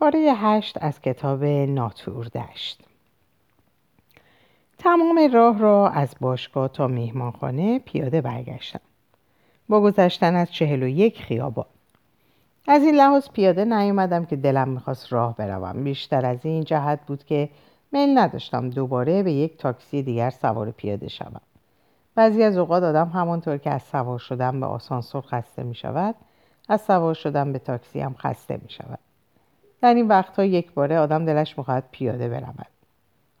پاره هشت از کتاب ناتور دشت. تمام راه را از باشگاه تا مهمانخانه پیاده برگشتم. با گذشتن از چهل و یک خیابان. از این لحاظ پیاده نیومدم که دلم می‌خواست راه بروم. بیشتر از این جهت بود که میل نداشتم دوباره به یک تاکسی دیگر سوار پیاده شوم. بعضی از اوقات آدم همانطور که از سوار شدن به آسانسور خسته می شود از سوار شدن به تاکسی هم خسته می شود در این وقتها یک باره آدم دلش می‌خواهد پیاده برود.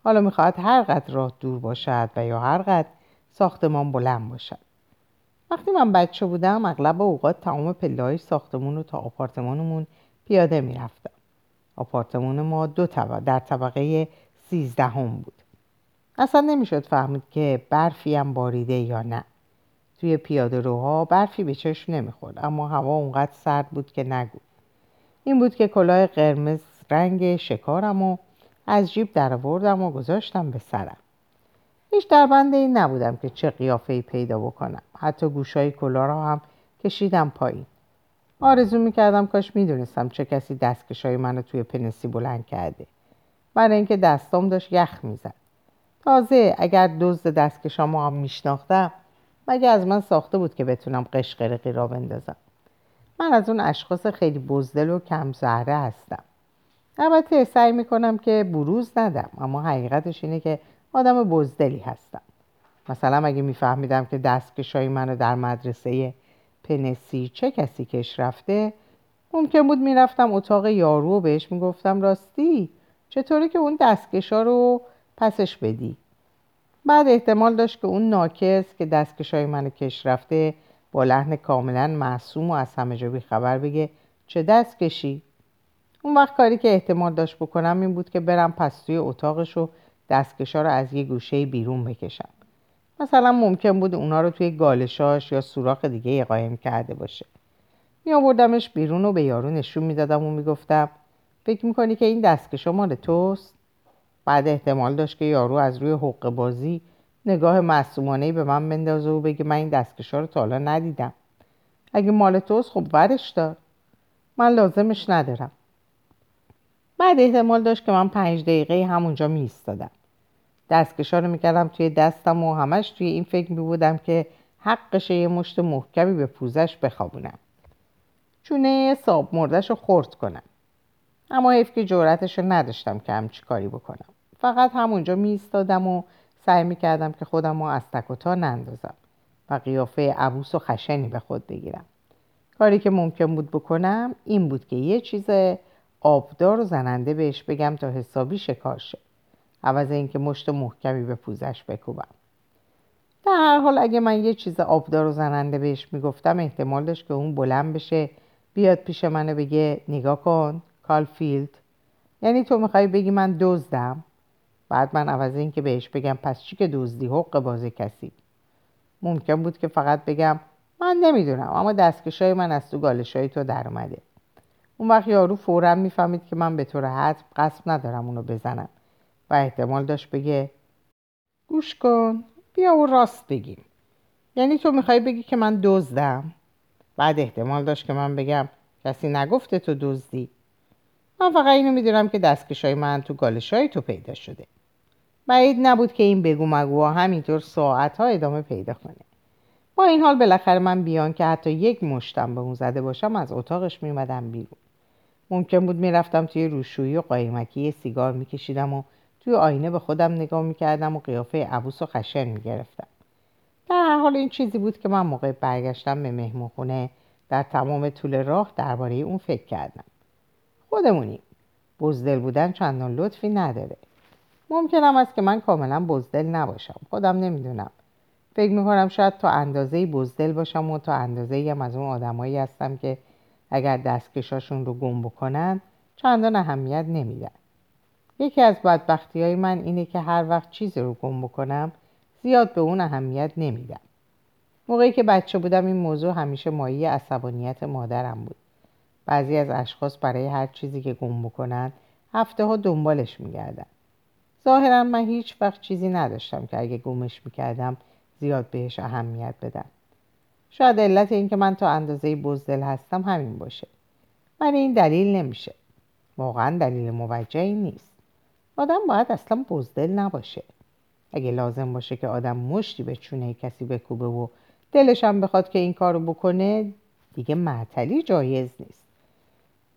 حالا می‌خواهد هر قدر راه دور باشد و یا هر قدر ساختمان بلند باشد. وقتی من بچه بودم اغلب اوقات تمام پله ساختمون رو تا آپارتمانمون پیاده می‌رفتم. آپارتمان ما دو طبقه در طبقه سیزدهم بود. اصلا نمی‌شد فهمید که برفی هم باریده یا نه. توی پیاده روها برفی به چشم نمی‌خورد اما هوا اونقدر سرد بود که نگو. این بود که کلاه قرمز رنگ شکارم و از جیب در و گذاشتم به سرم. هیچ در بنده این نبودم که چه قیافه پیدا بکنم. حتی گوشای کلاه را هم کشیدم پایین. آرزو می‌کردم کاش می‌دونستم چه کسی دستکشای منو توی پنسی بلند کرده. برای اینکه دستام داشت یخ می‌زد. تازه اگر دزد دستکشامو هم میشناختم مگه از من ساخته بود که بتونم قشقرقی را بندازم؟ من از اون اشخاص خیلی بزدل و کم زهره هستم. البته سعی می‌کنم که بروز ندم اما حقیقتش اینه که آدم بزدلی هستم. مثلا اگه میفهمیدم که دستکشای منو در مدرسه پنسی چه کسی کش رفته ممکن بود می‌رفتم اتاق یارو و بهش می‌گفتم راستی چطوری که اون دستکشا رو پسش بدی؟ بعد احتمال داشت که اون ناکس که دستکشای منو کش رفته با لحن کاملا معصوم و از همه جا خبر بگه چه دست کشی. اون وقت کاری که احتمال داشت بکنم این بود که برم پس توی اتاقش و دستکشا رو از یه گوشه بیرون بکشم. مثلا ممکن بود اونا رو توی گالشاش یا سوراخ دیگه قایم کرده باشه. می آوردمش بیرون و به یارو نشون می‌دادم و می‌گفتم فکر می‌کنی که این دستکشا مال توست؟ بعد احتمال داشت که یارو از روی حق بازی نگاه معصومانه به من بندازه و بگه من این دستکشا رو تا حالا ندیدم. اگه مال توست خب ورش دار. من لازمش ندارم. بعد احتمال داشت که من پنج دقیقه همونجا می ایستادم دستکشا رو می‌کردم توی دستم و همش توی این فکر می بودم که حقشه یه مشت محکمی به پوزش بخوابونم. چونه ساب مردش رو خورد کنم. اما حیف که جورتش رو نداشتم که همچی کاری بکنم. فقط همونجا می ایستادم و سعی می‌کردم که خودم رو از تک و نندازم و قیافه عبوس و خشنی به خود بگیرم. کاری که ممکن بود بکنم این بود که یه چیز آبدار و زننده بهش بگم تا حسابی شکار شه. عوض اینکه مشت محکمی به پوزش بکوبم. در هر حال اگه من یه چیز آبدار و زننده بهش می‌گفتم احتمال داشت که اون بلند بشه بیاد پیش منو بگه نگاه کن کالفیلد. یعنی تو می‌خوای بگی من دزدم؟ بعد من عوض این که بهش بگم پس چی که دزدی؟ حق بازی کسی. ممکن بود که فقط بگم من نمی‌دونم اما دستکشای من از تو گالشای تو در اومده. اون وقت یارو فورا می‌فهمید که من به طور حتم قصد ندارم اونو بزنم. و احتمال داشت بگه گوش کن بیا و راست بگیم. یعنی تو می‌خوای بگی که من دزدم؟ بعد احتمال داشت که من بگم کسی نگفته تو دزدی. من فقط اینو می‌دونم که دستکشای من تو گالشای تو پیدا شده. بعید نبود که این بگو مگوها همینطور ساعت ها ادامه پیدا کنه. با این حال بالاخره من بیان که حتی یک مشتم به اون زده باشم از اتاقش میومدم بیرون. ممکن بود می‌رفتم توی روشویی و قایمکی سیگار میکشیدم و توی آینه به خودم نگاه می‌کردم و قیافه عبوس و خشن می‌گرفتم. در هر حال این چیزی بود که من موقع برگشتم به مهمونخونه در تمام طول راه درباره اون فکر کردم. خودمونیم. بزدل بودن چندان لطفی نداره. ممکنم است که من کاملا بزدل نباشم. خودم نمی‌دونم. فکر می‌کنم شاید تا اندازه بزدل باشم و تا اندازه هم از اون آدمایی هستم که اگر دستکشاشون رو گم بکنن چندان اهمیت نمیدن. یکی از بدبختی های من اینه که هر وقت چیزی رو گم بکنم زیاد به اون اهمیت نمیدم. موقعی که بچه بودم این موضوع همیشه مایه عصبانیت مادرم بود. بعضی از اشخاص برای هر چیزی که گم بکنن هفته ها دنبالش میگردن. ظاهرا من هیچ وقت چیزی نداشتم که اگه گمش می‌کردم زیاد بهش اهمیت بدم. شاید علت این که من تا اندازه بزدل هستم همین باشه. ولی این دلیل نمیشه. واقعا دلیل موجهی نیست. آدم باید اصلا بزدل نباشه. اگه لازم باشه که آدم مشتی به چونه کسی بکوبه و دلشم بخواد که این کارو بکنه دیگه معطلی جایز نیست.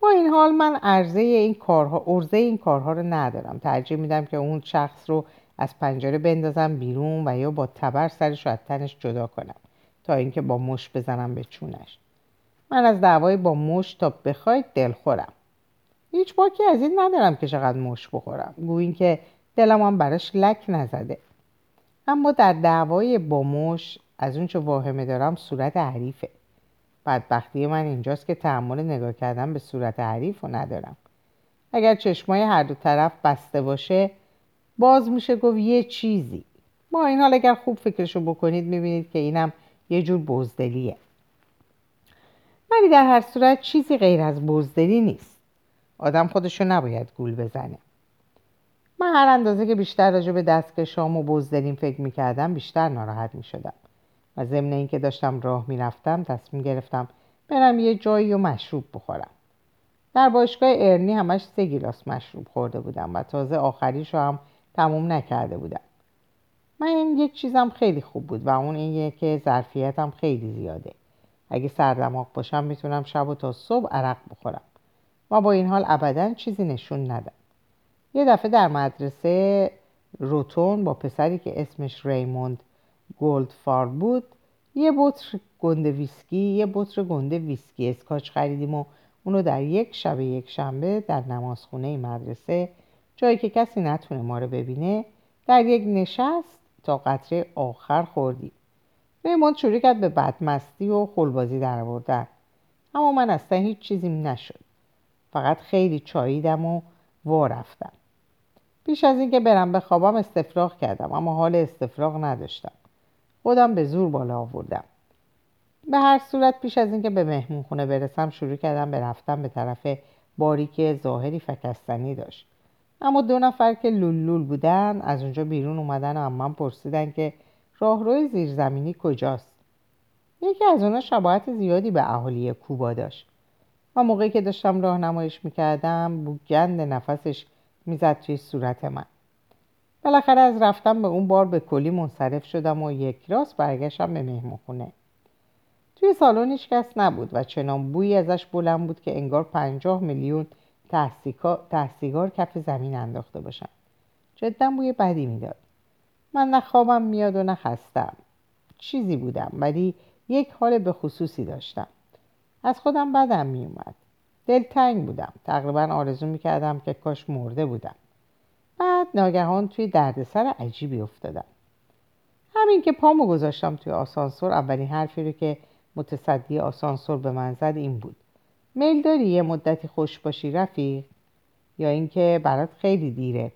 با این حال من عرضه این کارها ارزه این کارها رو ندارم. ترجیح میدم که اون شخص رو از پنجره بندازم بیرون و یا با تبر سرش رو از تنش جدا کنم تا اینکه با مش بزنم به چونش. من از دعوای با مش تا بخواید دلخورم. هیچ باکی از این ندارم که چقدر مش بخورم. گویین که دلم هم براش لک نزده. اما در دعوای با مش از اون چه واهمه دارم صورت حریفه. بدبختی من اینجاست که تحمل نگاه کردن به صورت حریف رو ندارم. اگر چشمای هر دو طرف بسته باشه باز میشه گفت یه چیزی. با این حال اگر خوب فکرشو بکنید می‌بینید که اینم یه جور بزدلیه. ولی در هر صورت چیزی غیر از بزدلی نیست. آدم خودشو نباید گول بزنه. من هر اندازه که بیشتر راجع به دستکشام و بزدلیم فکر می‌کردم بیشتر ناراحت می‌شدم. و ضمن اینکه داشتم راه می‌رفتم تصمیم گرفتم برم یه جایی و مشروب بخورم. در باشگاه ارنی همش سه گیلاس مشروب خورده بودم و تازه آخریش هم تموم نکرده بودم. من این یک چیزم خیلی خوب بود و اون اینه که ظرفیتم خیلی زیاده. اگه سردماغ باشم می‌تونم شب و تا صبح عرق بخورم. و با این حال ابدا چیزی نشون ندم یه دفعه در مدرسه روتون با پسری که اسمش ریموند گولدفار بود یه بطر گنده ویسکی یه بطر گنده ویسکی. اسکاچ خریدیم و اونو در یک شب یک شنبه در نمازخونه مدرسه. جایی که کسی نتونه ما رو ببینه در یک نشست تا قطره آخر خوردیم. ریموند شروع کرد به بدمستی و خلبازی در آوردن. اما من اصلا هیچ چیزی نشد. فقط خیلی چاییدم و وا رفتم. پیش از اینکه برم به خوابم استفراغ کردم اما حال استفراغ نداشتم. خودم به زور بالا آوردم. به هر صورت پیش از اینکه به مهمون خونه برسم شروع کردم به رفتن به طرف باری که ظاهری فکستنی داشت. اما دو نفر که لول بودن از اونجا بیرون اومدن و من پرسیدن که راهروی زیرزمینی کجاست. یکی از اونا شباهت زیادی به اهالی کوبا داشت. و موقعی که داشتم راهنماییش می‌کردم بوگند نفسش می‌زد توی صورت من. بالاخره از رفتم به اون بار به کلی منصرف شدم و یک راست برگشتم به مهمونخونه. توی سالن هیچ کس نبود و چنان بویی ازش بلند بود که انگار پنجاه میلیون تحسیگار کف زمین انداخته باشن. جدا بوی بدی می‌داد. من نه خوابم میاد و نه خستم. چیزی بودم ولی یک حال به خصوصی داشتم. از خودم بدم میومد. دلتنگ بودم. تقریبا آرزو می‌کردم که کاش مرده بودم. ناگهان توی دردسر عجیبی افتادم. همین که پامو گذاشتم توی آسانسور اولین حرفی رو که متصدی آسانسور به من زد این بود. میل داری یه مدتی خوش باشی رفیق؟ یا اینکه برات خیلی دیره؟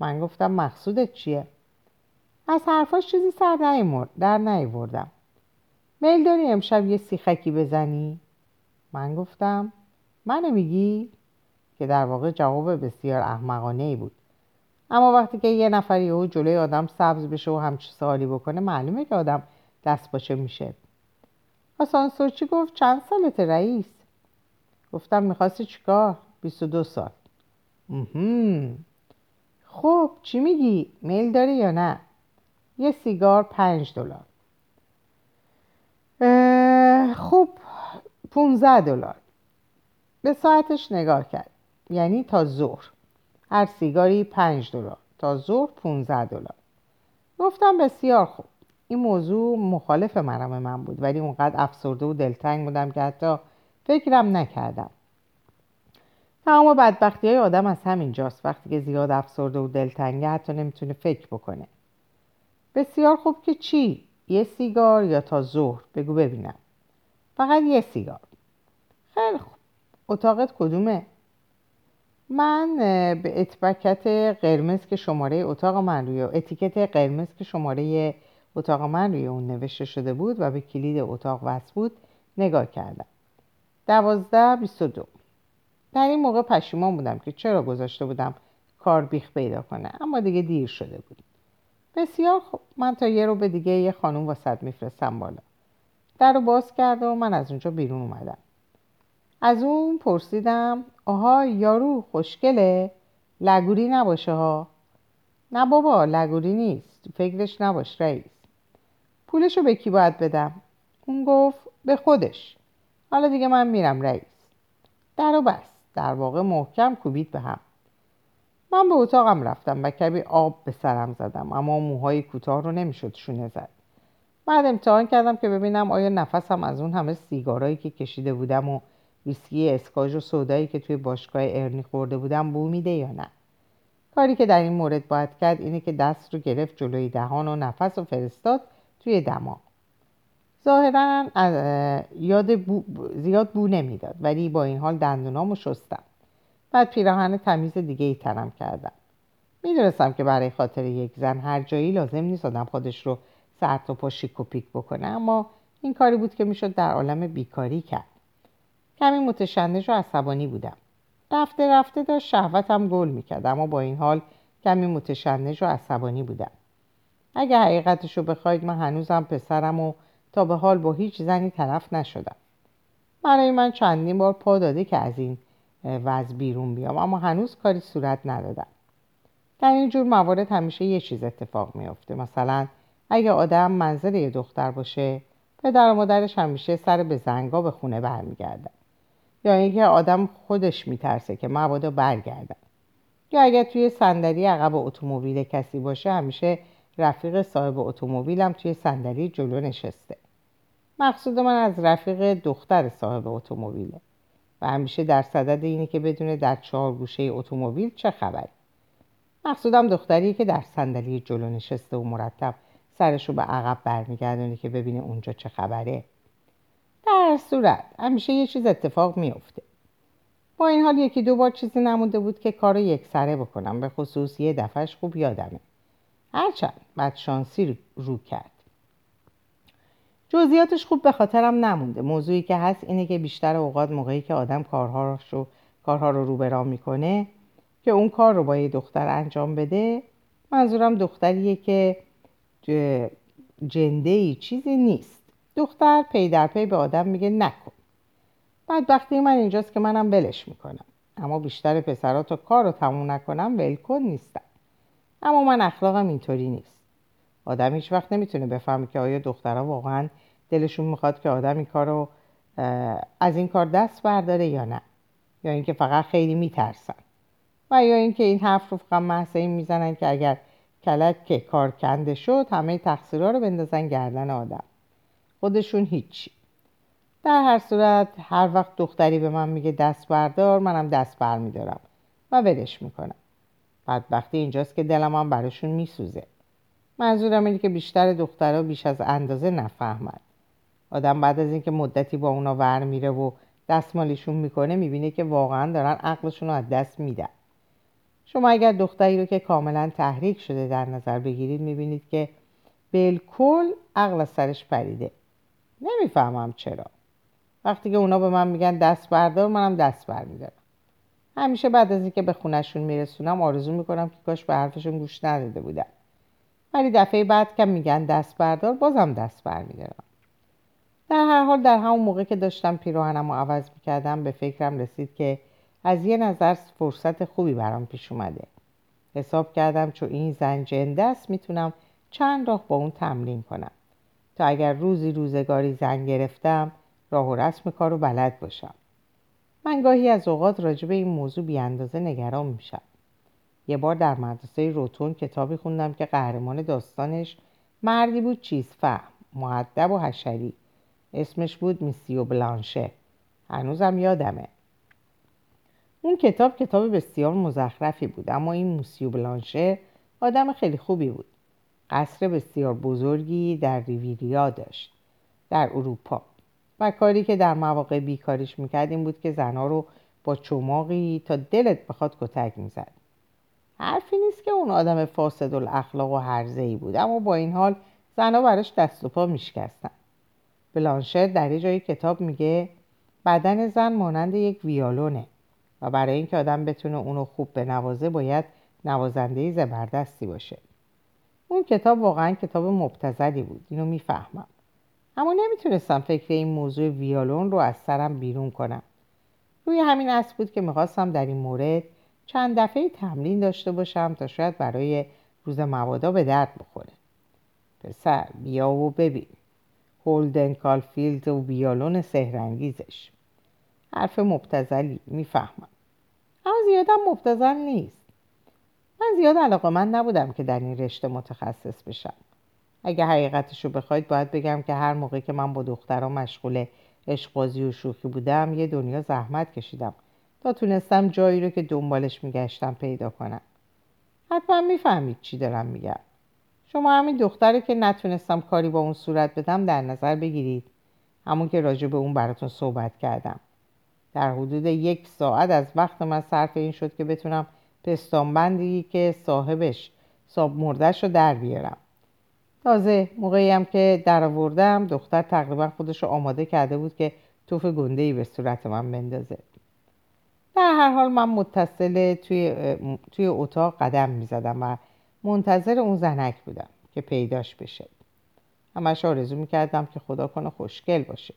من گفتم مقصودت چیه؟ از حرفاش چیزی سر نیمور در نیوردم. میل داری امشب یه سیخکی بزنی؟ من گفتم منو میگی؟ که در واقع جواب بسیار احمقانه ای بود. اما وقتی که یه نفر یهو جلوی آدم سبز بشه و همچی سوالی بکنه معلومه که آدم دست باشه میشه. آسانسور چی گفت چند سالت رئیس؟ گفتم می‌خواستی چیکار؟ 22 سال. خب چی میگی؟ میل داری یا نه؟ یه سیگار پنج دلار. خب 15 دلار. به ساعتش نگاه کرد. یعنی تا ظهر. هر سیگاری پنج دلار. تا ظهر 15 دلار. گفتم بسیار خوب. این موضوع مخالف مرام من بود ولی اونقدر افسرده و دلتنگ بودم که حتی فکرم نکردم. تمام بدبختی های آدم از همین جاست وقتی که زیاد افسرده و دلتنگه حتی نمی‌تونه فکر بکنه. بسیار خوب که چی؟ یه سیگار یا تا ظهر؟ بگو ببینم. فقط یه سیگار. خیلی خوب. اتاقت کدومه؟ من به اتبکت قرمز که شماره اتاق من روی اتیکت قرمز که شماره اتاق من روی اون نوشته شده بود و به کلید اتاق وصل بود نگاه کردم. دوازده بیست و دو. در این موقع پشیمان بودم که چرا گذاشته بودم کار بیخ پیدا کنه اما دیگه دیر شده بود. بسیار خوب. من تا یه رو به دیگه یه خانوم واسد میفرستم بالا. در رو باز کرده و من از اونجا بیرون اومدم. از اون پرسیدم آها یارو خوشگله؟ لگوری نباشه ها. نه بابا لگوری نیست. فکرش نباش رئیس. پولشو به کی باید بدم؟ اون گفت به خودش. حالا دیگه من میرم رئیس. در و بس. در واقع محکم کوبید به هم. من به اتاقم رفتم و کمی آب به سرم زدم اما موهای کوتاه رو نمی‌شد شونه زد. بعد امتحان کردم که ببینم آیا نفسم از اون همه سیگارایی که کشیده بودم و ویسکی اسکاژ و سودایی که توی باشگاه ارنی خورده بودم بو میده یا نه؟ کاری که در این مورد باید کرد اینه که دست رو گرفت جلوی دهان و نفس و فرستاد توی دماغ. ظاهرا یاد بو زیاد بو نمی‌داد ولی با این حال دندونامو شستم. بعد پیراهن تمیز دیگه ای تنم کردم. می‌دونستم که برای خاطر یک زن هر جایی لازم نیست آدم خودش رو سر تا پا شیک و پیک بکنه اما این کاری بود که می‌شد در عالم بیکاری کرد. کمی متشنج و عصبانی بودم. رفته رفته داشت شهوتم گل می‌کرد اما با این حال کمی متشنج و عصبانی بودم. اگه حقیقتشو بخواید من هنوزم پسرم و تا به حال با هیچ زنی طرف نشدم. برای من چندین بار پا داده که از این وضع بیرون بیام اما هنوز کاری صورت ندادم. در این جور موارد همیشه یه چیز اتفاق میافته. مثلا اگه آدم منظر یه دختر باشه پدر و مادرش همیشه سر به زنگا به خونه برمیگردن. یا اینکه آدم خودش میترسه که مبادا برگردن. یا اگر توی صندلی عقب اتومبیل کسی باشه همیشه رفیق صاحب اتومبیلم توی صندلی جلو نشسته. مقصود من از رفیق دختر صاحب اتومبیله. و همیشه در صدد اینه که بدونه در چهار گوشه اتومبیل چه خبره مقصودم دختری که در صندلی جلو نشسته و مرتب سرش رو به عقب برمیگردونه که ببینه اونجا چه خبره. در صورت. همیشه یه چیز اتفاق میفته با این حال یکی دو بار چیزی نمونده بود که کار یک سره بکنم. به خصوص یه دفعش خوب یادمه. هرچند بعد شانسی رو کرد. جزئیاتش خوب به خاطرم نمونده. موضوعی که هست اینه که بیشتر اوقات موقعی که آدم کارها رو کارها رو روبرا می‌کنه که اون کار رو با یه دختر انجام بده. منظورم دختریه که جنده ای چیزی نیست. دختر پی در پی به آدم میگه نکن. بعد وقتی من اینجاست که منم ولش می‌کنم. اما بیشتر پسرها تا کار رو تموم نکنم ولکن نیستن. اما من اخلاقم اینطوری نیست. آدم هیچ وقت نمی‌تونه بفهمه که آیا دخترها واقعا دلشون می‌خواد که آدم این کار رو از این کار دست برداره یا نه. یا اینکه فقط خیلی میترسن. و یا اینکه این حرف رو فقط محض این می‌زنن که اگر کلک که کار کنده شد همه تقصیرها رو بندازن گردن آدم. خودشون هیچی در هر صورت هر وقت دختری به من میگه دست بردار منم دست بر میدارم و ولش می‌کنم. بعد وقتی اینجاست که دلم هم براشون میسوزه. منظورم اینه که بیشتر دخترها بیش از اندازه نفهمند آدم بعد از اینکه مدتی با اونا ور میره و دستمالیشون می‌کنه می‌بینه که واقعا دارن عقلشون رو از دست میدن. شما اگر دختری رو که کاملا تحریک شده در نظر بگیرید می‌بینید که بالکل عقل از سرش پریده. نمی‌فهمم چرا. وقتی که اونا به من میگن دست بردار منم دست برمیدارم. همیشه بعد از اینکه به خونشون میرسونم آرزو می‌کنم که کاش به حرفشون گوش نداده بودم ولی دفعه بعد که میگن دست بردار بازم دست برمیدارم. در هر حال در همون موقع که داشتم پیراهنم رو عوض می‌کردم به فکرم رسید که از یه نظر فرصت خوبی برام پیش اومده. حساب کردم چون این زن جنده است می‌تونم چند راه با اون تمرین کنم. تا اگر روزی روزگاری زن گرفتم راه و رسم کار رو بلد باشم. من گاهی از اوقات راجع به این موضوع بیاندازه نگران میشم. یه بار در مدرسه روتون کتابی خوندم که قهرمان داستانش مردی بود چیز فهم معدب و حشری. اسمش بود میسیو بلانشه. هنوزم یادمه. اون کتاب کتاب بسیار مزخرفی بود اما این موسیو بلانشه آدم خیلی خوبی بود. قصر بسیار بزرگی در ریویریا داشت در اروپا. و کاری که در مواقع بیکاریش می‌کرد این بود که زنها رو با چماقی تا دلت بخواد کتک می‌زد. حرفی نیست که اون آدم فاسد الاخلاق و هرزه ای بود اما با این حال زنها براش دست و پا میشکستن. بلانشر در یه جای کتاب میگه بدن زن مانند یک ویالونه و برای اینکه آدم بتونه اونو خوب بنوازه باید نوازنده زبردستی باشه. اون کتاب واقعا کتاب مبتزدی بود اینو می‌فهمم. اما نمی‌تونستم فکر این موضوع ویالون رو از سرم بیرون کنم. روی همین اسب بود که می‌خواستم در این مورد چند دفعه تمرین داشته باشم تا شاید برای روز مبادا به درد بخوره. پسر بیا و ببین. هولدن کالفیلد و بیالون سهرنگیزش حرف مبتزلی می‌فهمم. اما زیادم مبتزل نیست. من زیاد علاقه من نبودم که در این رشته متخصص بشم. اگه حقیقتش رو بخواید باید بگم که هر موقع که من با دختران مشغول عشقبازی و شوخی بودم یه دنیا زحمت کشیدم. تا تونستم جایی رو که دنبالش میگشتم پیدا کنم. حتما می‌فهمید چی دارم میگم. شما همین دختری که نتونستم کاری با اون صورت بدم در نظر بگیرید. همون که راجع به اون براتون صحبت کردم. در حدود یک ساعت از وقت من صرف این شد که بتونم پستانبندی که صاحبش صاحب مردش رو در بیارم. تازه موقعی هم که در آوردم دختر تقریبا خودش رو آماده کرده بود که توف گنده ای به صورت من بندازه. در هر حال من متصل توی, توی اتاق قدم می زدم و منتظر اون زنک بودم که پیداش بشه. همش آرزو می کردم که خدا کنه خوشگل باشه.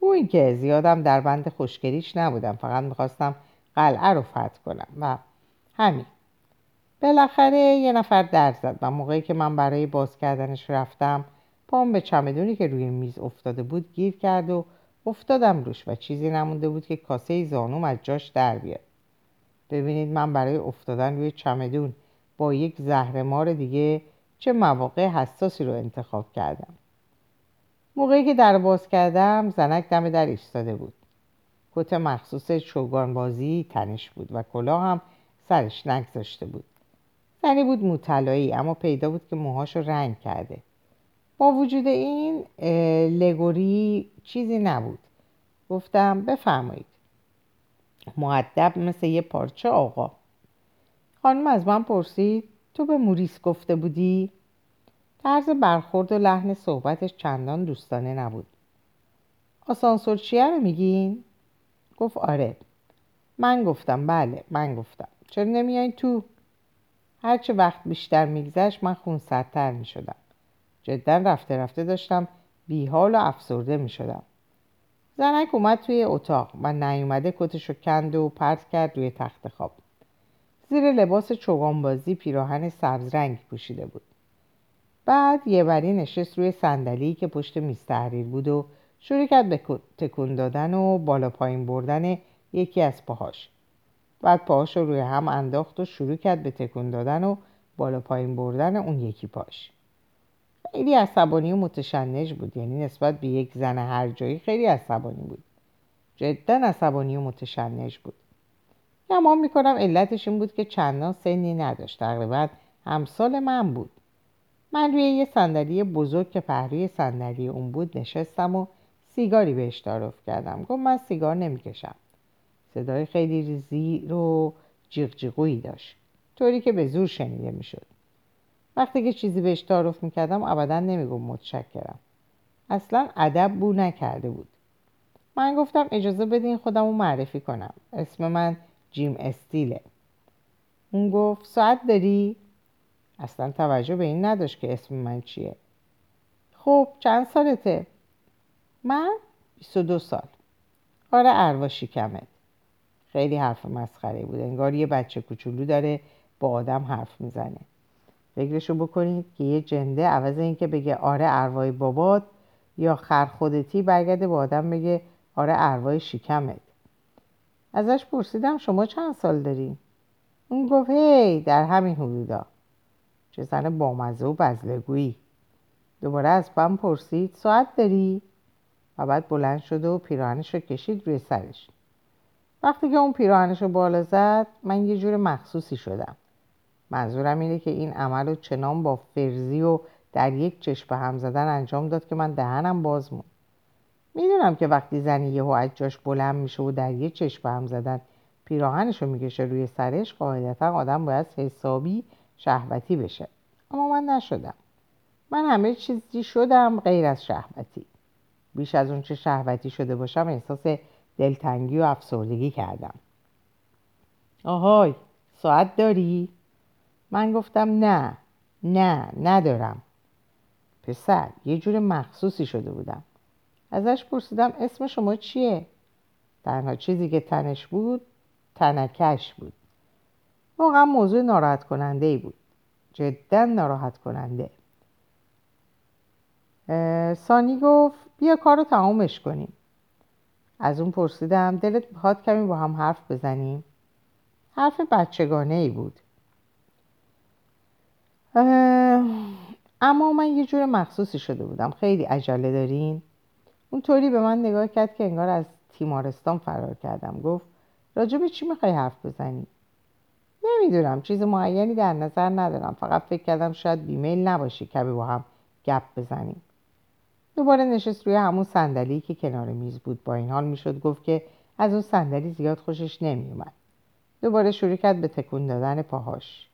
او این که زیادم در بند خوشگلیش نبودم فقط می‌خواستم قلعه رو فتح کنم و همین. بالاخره یه نفر در زد و موقعی که من برای باز کردنش رفتم پام به چمدونی که روی میز افتاده بود گیر کرد و افتادم روش و چیزی نمونده بود که کاسه زانوم از جاش در بیاد. ببینید من برای افتادن روی چمدون با یک زهرمار دیگه چه مواقع حساسی رو انتخاب کردم. موقعی که در باز کردم زنک دم در ایستاده بود. کت مخصوص چوگان بازی تنش بود و کلاه هم سرش نگذاشته بود. زنی بود مطلعی اما پیدا بود که موهاشو رنگ کرده. با وجود این لگوری چیزی نبود. گفتم بفرمایید. معدب مثل یه پارچه آقا. خانم از من پرسید تو به موریس گفته بودی؟ طرز برخورد و لحن صحبتش چندان دوستانه نبود. آسانسور چیه رو میگین؟ گفت آره. من گفتم بله من گفتم. چرا نمیاین تو؟ هرچه وقت بیشتر میگذشت من خونسردتر می‌شدم. جدا رفته رفته داشتم بیحال و افسرده می‌شدم. زنک اومد توی اتاق و نیومده کتش رو کند و پرت کرد روی تخت خواب. زیر لباس چوگانبازی پیراهن سبز رنگ پوشیده بود. بعد یه بری نشست روی صندلی که پشت میز تحریر بود و شروع کرد به تکون دادن و بالا پایین بردن یکی از پاهاش. بعد پاهاش رو روی هم انداخت و شروع کرد به تکون دادن و بالا پایین بردن اون یکی پاش. خیلی عصبانی و متشنج بود یعنی نسبت به یک زن هر جایی خیلی عصبانی بود. جدا عصبانی و متشنج بود. گمان می‌کنم علتش این بود که چندان سنی نداشت. تقریبا همسال من بود. من روی یه صندلی بزرگ که پهلوی صندلی اون بود نشستم و سیگاری بهش تعارف کردم. گفت من سیگار نمی‌کشم. صدای خیلی زیر و جیغجیغویی داشت. طوری که به زور شنیده می‌شد. وقتی که چیزی بهش تعارف می‌کردم ابدا نمیگم متشکرم. اصلا ادب بو نکرده بود. من گفتم اجازه بدین خودم رو معرفی کنم. اسم من جیم استیله. اون گفت ساعت داری؟ اصلا توجه به این نداشت که اسم من چیه. خب چند سالته؟ من 22 سال. آره اروا شکمت. خیلی حرف مسخره بود. انگار یه بچه کوچولو داره با آدم حرف می‌زنه. فکرشو بکنید که یه جنده عوض اینکه بگه آره اروای بابات یا خر خودتی برگرده با آدم بگه آره اروای شکمت. ازش پرسیدم شما چند سال داری؟ اون گفت هی در همین حدودا. چه زن بامزه و بزلگویی. دوباره از من پرسید ساعت داری؟ و بعد بلند شد و پیراهنش رو کشید روی سرش. وقتی که اون رو بالا زد من یه جور مخصوصی شدم. منظورم اینه که این عمل رو چنان با فرزی و در یک چشم به هم زدن انجام داد که من دهنم باز موند. می‌دونم که وقتی زنی یهو از جاش بلند میشه و در یک چشم به هم زدن پیراهنش رو می‌کشه روی سرش قاعدتا آدم باید حسابی شهوتی بشه. اما من نشدم. من همه چیزی شدم غیر از شهوتی. بیش از اون چه شهوتی شده باشم احساس دلتنگی و افسردگی کردم. آهای ساعت داری؟ من گفتم نه نه ندارم. پسر یه جور مخصوصی شده بودم. ازش پرسیدم اسم شما چیه؟ تنها چیزی که تنش بود تنکش بود. واقعا موضوع ناراحت کننده ای بود. جدا ناراحت کننده سانی گفت بیا کار رو تمامش کنیم. از اون پرسیدم دلت بخواد کمی با هم حرف بزنیم؟ حرف بچگانه ای بود اما من یه جور مخصوصی شده بودم. خیلی عجله دارین؟ اونطوری به من نگاه کرد که انگار از تیمارستان فرار کردم. گفت راجع به چی می‌خوای حرف بزنی؟ نمی‌دونم چیز معینی در نظر ندارم. فقط فکر کردم شاید بیمیل نباشی کمی با هم گپ بزنیم. دوباره نشست روی همون صندلی که کنار میز بود. با این حال می‌شد گفت که از اون صندلی زیاد خوشش نمیومد. دوباره شروع کرد به تکون دادن پاهاش.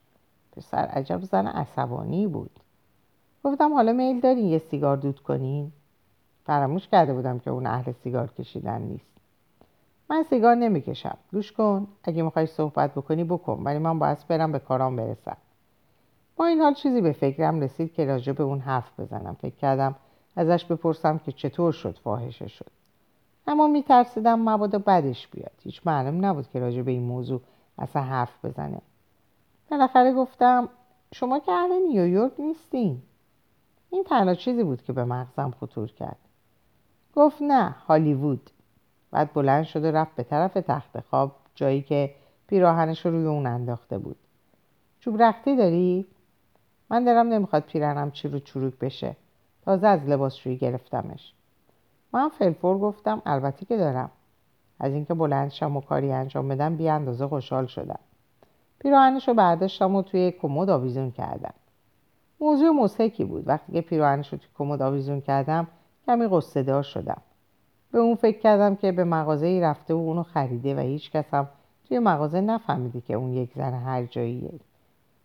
پسر عجب زن عصبانی بود. گفتم حالا میل دارین یه سیگار دود کنین فراموش کرده بودم که اون اهل سیگار کشیدن نیست. من سیگار نمی‌کشم. گوش کن. اگه می‌خوای صحبت بکنی بکن. ولی من باید برم به کارام برسم. با این حال چیزی به فکرم رسید که راجع به اون حرف بزنم. فکر کردم ازش بپرسم که چطور شد فاحشه شد. اما میترسیدم مبادا بدش بیاد. هیچ معلوم نبود که راجع به این موضوع اصلا حرف بزنه. بالاخره گفتم شما که اهل نیویورک نیستین. این تنها چیزی بود که به مغزم خطور کرد. گفت نه هالیوود. بعد بلند شد و رفت به طرف تخت خواب جایی که پیراهنش رو روی اون انداخته بود. چوب رختی داری؟ من دارم نمی‌خواد پیرهنم چی رو چروک بشه. تازه از لباسشویی گرفتمش. من فلفور گفتم البته که دارم. از اینکه بلند شم و کاری انجام بدم بی اندازه خوشحال شدم. پیراهنش رو برداشتم و توی کمد آویزون کردم. موضوع مسحکی بود. وقتی که پیراهنش رو توی کمد آویزون کردم کمی قصدار شدم. به اون فکر کردم که به مغازه ای رفته و اونو خریده و هیچ کس هم توی مغازه نفهمیده که اون یک زن هر جاییه.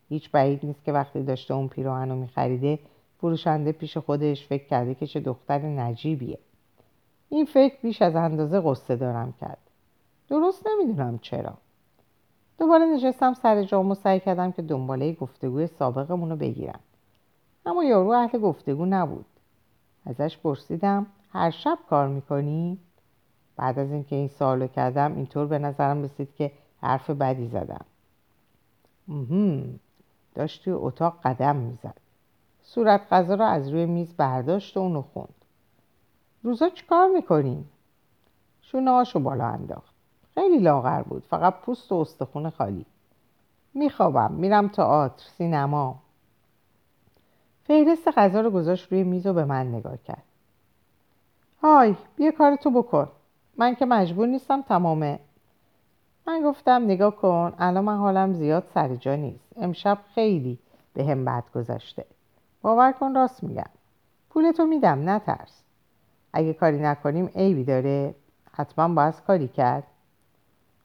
هیچ بعید نیست که وقتی داشته اون پیراهن رو میخریده فروشنده پیش خودش فکر کرده که چه دختر نجیبیه. این فکر بیش از اندازه قصه دارم کرد. درست نمی‌دونم چرا. دوباره نشستم سر جام و سعی کردم که دنباله گفتگوی سابقمون رو بگیرم. اما یارو اهل گفتگو نبود. ازش پرسیدم هر شب کار می‌کنی؟ بعد از اینکه این سوالو کردم اینطور به نظرم رسید که حرف بدی زدم. داشت توی اتاق قدم می‌زد. صورت غذا رو از روی میز برداشت و اونو خوند. روزا کار می‌کنی؟ شونه بالا انداخت. خیلی لاغر بود. فقط پوست و استخون خالی. میخوابم. میرم تئاتر سینما. فهرست غذا رو گذاشت روی میز و به من نگاه کرد. های بیا کارتو بکن. من که مجبور نیستم تمامه من گفتم نگاه کن. الان من حالم زیاد سر جا نیست. امشب خیلی به هم بد گذشته. باور کن راست میگم. پولتو میدم نترس. اگه کاری نکنیم عیبی داره. حتما باید کاری کرد.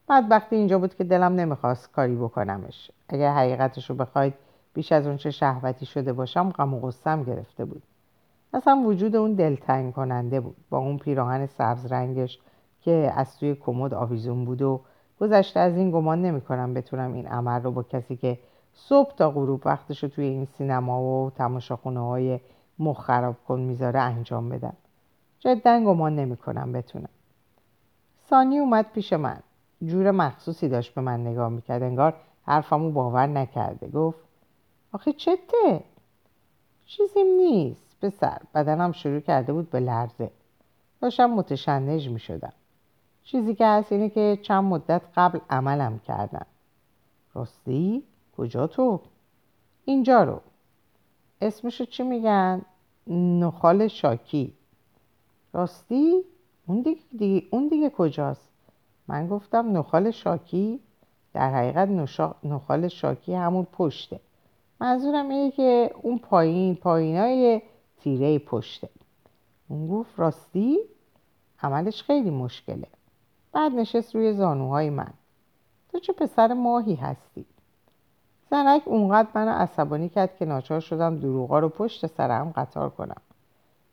بعد وقتی اینجا بود که دلم نمی‌خواست کاری بکنمش. اگر حقیقتش رو بخواید بیش از اون چه شهوتی شده باشم غم و غصم گرفته بود. اصلا وجود اون دلتنگ کننده بود. با اون پیراهن سبز رنگش که از توی کمد آویزون بود و گذشته از این گمان نمی‌کنم بتونم این عمل رو با کسی که صبح تا غروب وقتش رو توی این سینما و تماشاخونه های کن می‌ذاره انجام بدم. جدا گمان نمی‌کنم بتونم. سانی اومد پیش من. جور مخصوصی داشت به من نگاه می‌کرد. انگار حرفمو باور نکرده. گفت آخه چته؟ چیزیم نیست پسر. بدنم شروع کرده بود به لرزه. داشتم متشنج می‌شدم. چیزی که هست اینه که چند مدت قبل عملم کردم. راستی؟ کجا تو؟ اینجا رو. اسمشو چی میگن؟ نخال شاکی. راستی؟ اون دیگه, دیگه, اون دیگه کجاست؟ من گفتم نخال شاکی. در حقیقت نخال شاکی همون پشته. منظورم اینه که اون پایین پایینای تیره پشته. اون گفت راستی؟ عملش خیلی مشکله. بعد نشست روی زانوهای من. تو چه پسر ماهی هستی؟ زنک اونقدر منو عصبانی کرد که ناچار شدم دروغا رو پشت سرم قطار کنم.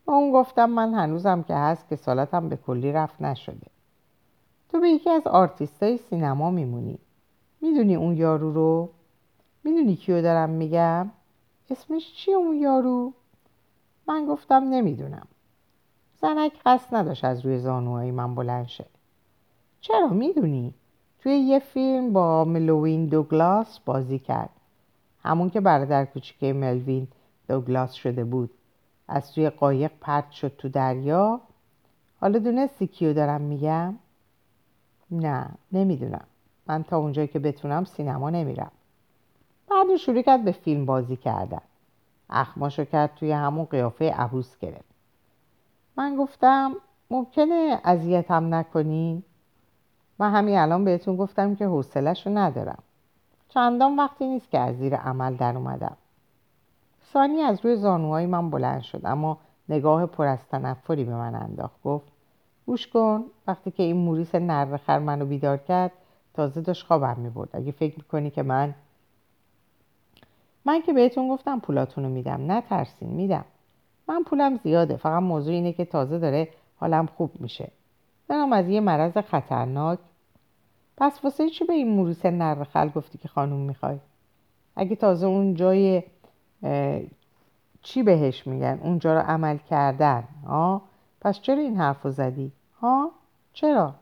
به اون گفتم من هنوزم که هست کسالتم به کلی رفع نشده. تو به یکی از آرتیستای سینما میمونی. می‌دونی اون یارو رو؟ می‌دونی کیو دارم میگم؟ اسمش چیه اون یارو؟ من گفتم نمی‌دونم. زنک قصد نداشت از روی زانوهای من بلند شه. چرا؟ می‌دونی. توی یه فیلم با ملوین دوگلاس بازی کرد. همون که برادر کوچیکه ملوین دوگلاس شده بود. از توی قایق پرت شد تو دریا. حالا دونستی کیو دارم میگم؟ نه نمی‌دونم. من تا اونجایی که بتونم سینما نمیرم. بعد شروع کرد به فیلم بازی کردن. اخماشو کرد توی همون قیافه عبوس گرفت. من گفتم ممکنه اذیتم نکنی؟ من همین الان بهتون گفتم که حوصلهشو ندارم. چندان وقتی نیست که از زیر عمل در اومدم. سانی از روی زانوهای من بلند شد اما نگاه پر از تنفری به من انداخت. گفت گوش کن وقتی که این موریس نرخر منو بیدار کرد تازه داشت خوابم می‌برد. اگه فکر می‌کنی که من من که بهتون گفتم پولاتونو میدم. نه ترسین میدم. من پولم زیاده فقط موضوع اینه که تازه داره حالم خوب میشه. دارم از یه مرض خطرناک پس واسه چی به این موروس نرخل گفتی که خانوم می‌خوای؟ اگه تازه اون جای چی بهش میگن؟ اونجا رو عمل کردن ها پس چرا این حرف رو زدی؟ ها چرا؟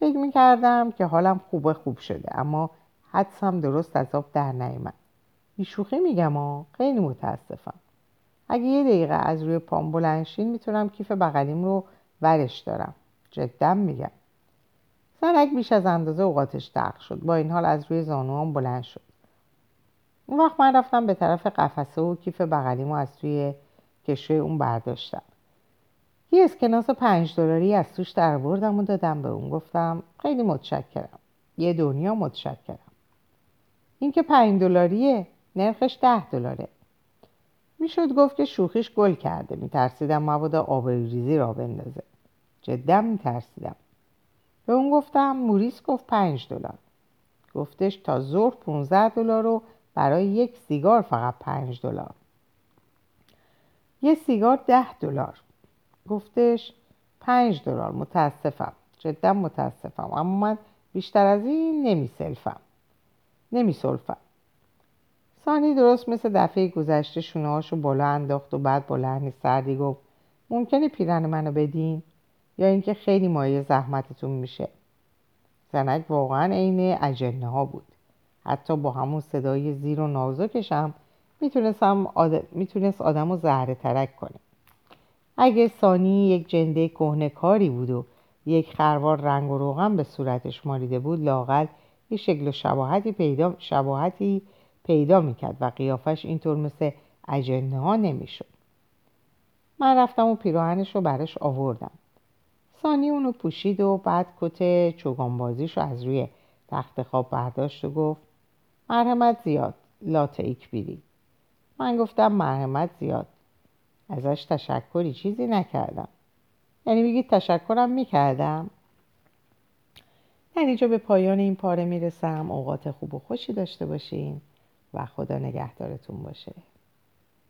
فکر می‌کردم که حالم خوبه خوب شده اما حدسم درست از آب در نیامد بیشوخی میگم ها خیلی متاسفم. اگه یه دقیقه از روی پام بلنشین می‌تونم کیف بغلیم رو ورش دارم. جدا میگم. سرک بیش از اندازه اوقاتش دق شد. با این حال از روی زانوام بلند شد. اون وقت من رفتم به طرف قفسه و کیف بغلیمو از توی کشوی اون برداشتم. یه اسکناس پنج دلاری از توش در بردم و دادم به اون. گفتم خیلی متشکرم. یه دنیا متشکرم. این که پنج دلاریه نرخش ده دلاره. می‌شد گفت که شوخیش گل کرده. میترسیدم مبادا آبروریزی را بندازه. جدا میترسیدم. به اون گفتم موریس گفت پنج دلار. گفتش تا ظهر 15 دلار و برای یک سیگار فقط پنج دلار. یه سیگار ده دلار. گفتش پنج دلار متاسفم. جدا متاسفم. اما من بیشتر از این نمیسلفم. نمیسلفم. سانی درست مثل دفعه گذشته شونه رو بالا انداخت و بعد بلند سردی گفت ممکنه پیرن منو بدین؟ یا اینکه خیلی مایه زحمتتون میشه. زنک واقعا عین اجنه ها بود. حتی با همون صدای زیر و نازکش هم می‌تونست آدم رو زهره ترک کنه. اگه سانی یک جنده کهنه بود و یک خروار رنگ و روغن به صورتش مالیده بود لاقل یه شکل و شباهتی پیدا, شباهتی پیدا می‌کرد و قیافش اینطور مثل اجنه ها نمی‌شد. من رفتم و پیراهنش رو برش آوردم. سانی اونو پوشید و بعد کت چوگانبازیش رو از روی تخت خواب برداشت و گفت مرحمت زیاد لاتیک بیری. من گفتم مرحمت زیاد. ازش تشکری چیزی نکردم. یعنی میگید تشکرم می‌کردم؟ در اینجا به پایان این پاره می‌رسم؟ اوقات خوب و خوشی داشته باشین و خدا نگهدارتون باشه.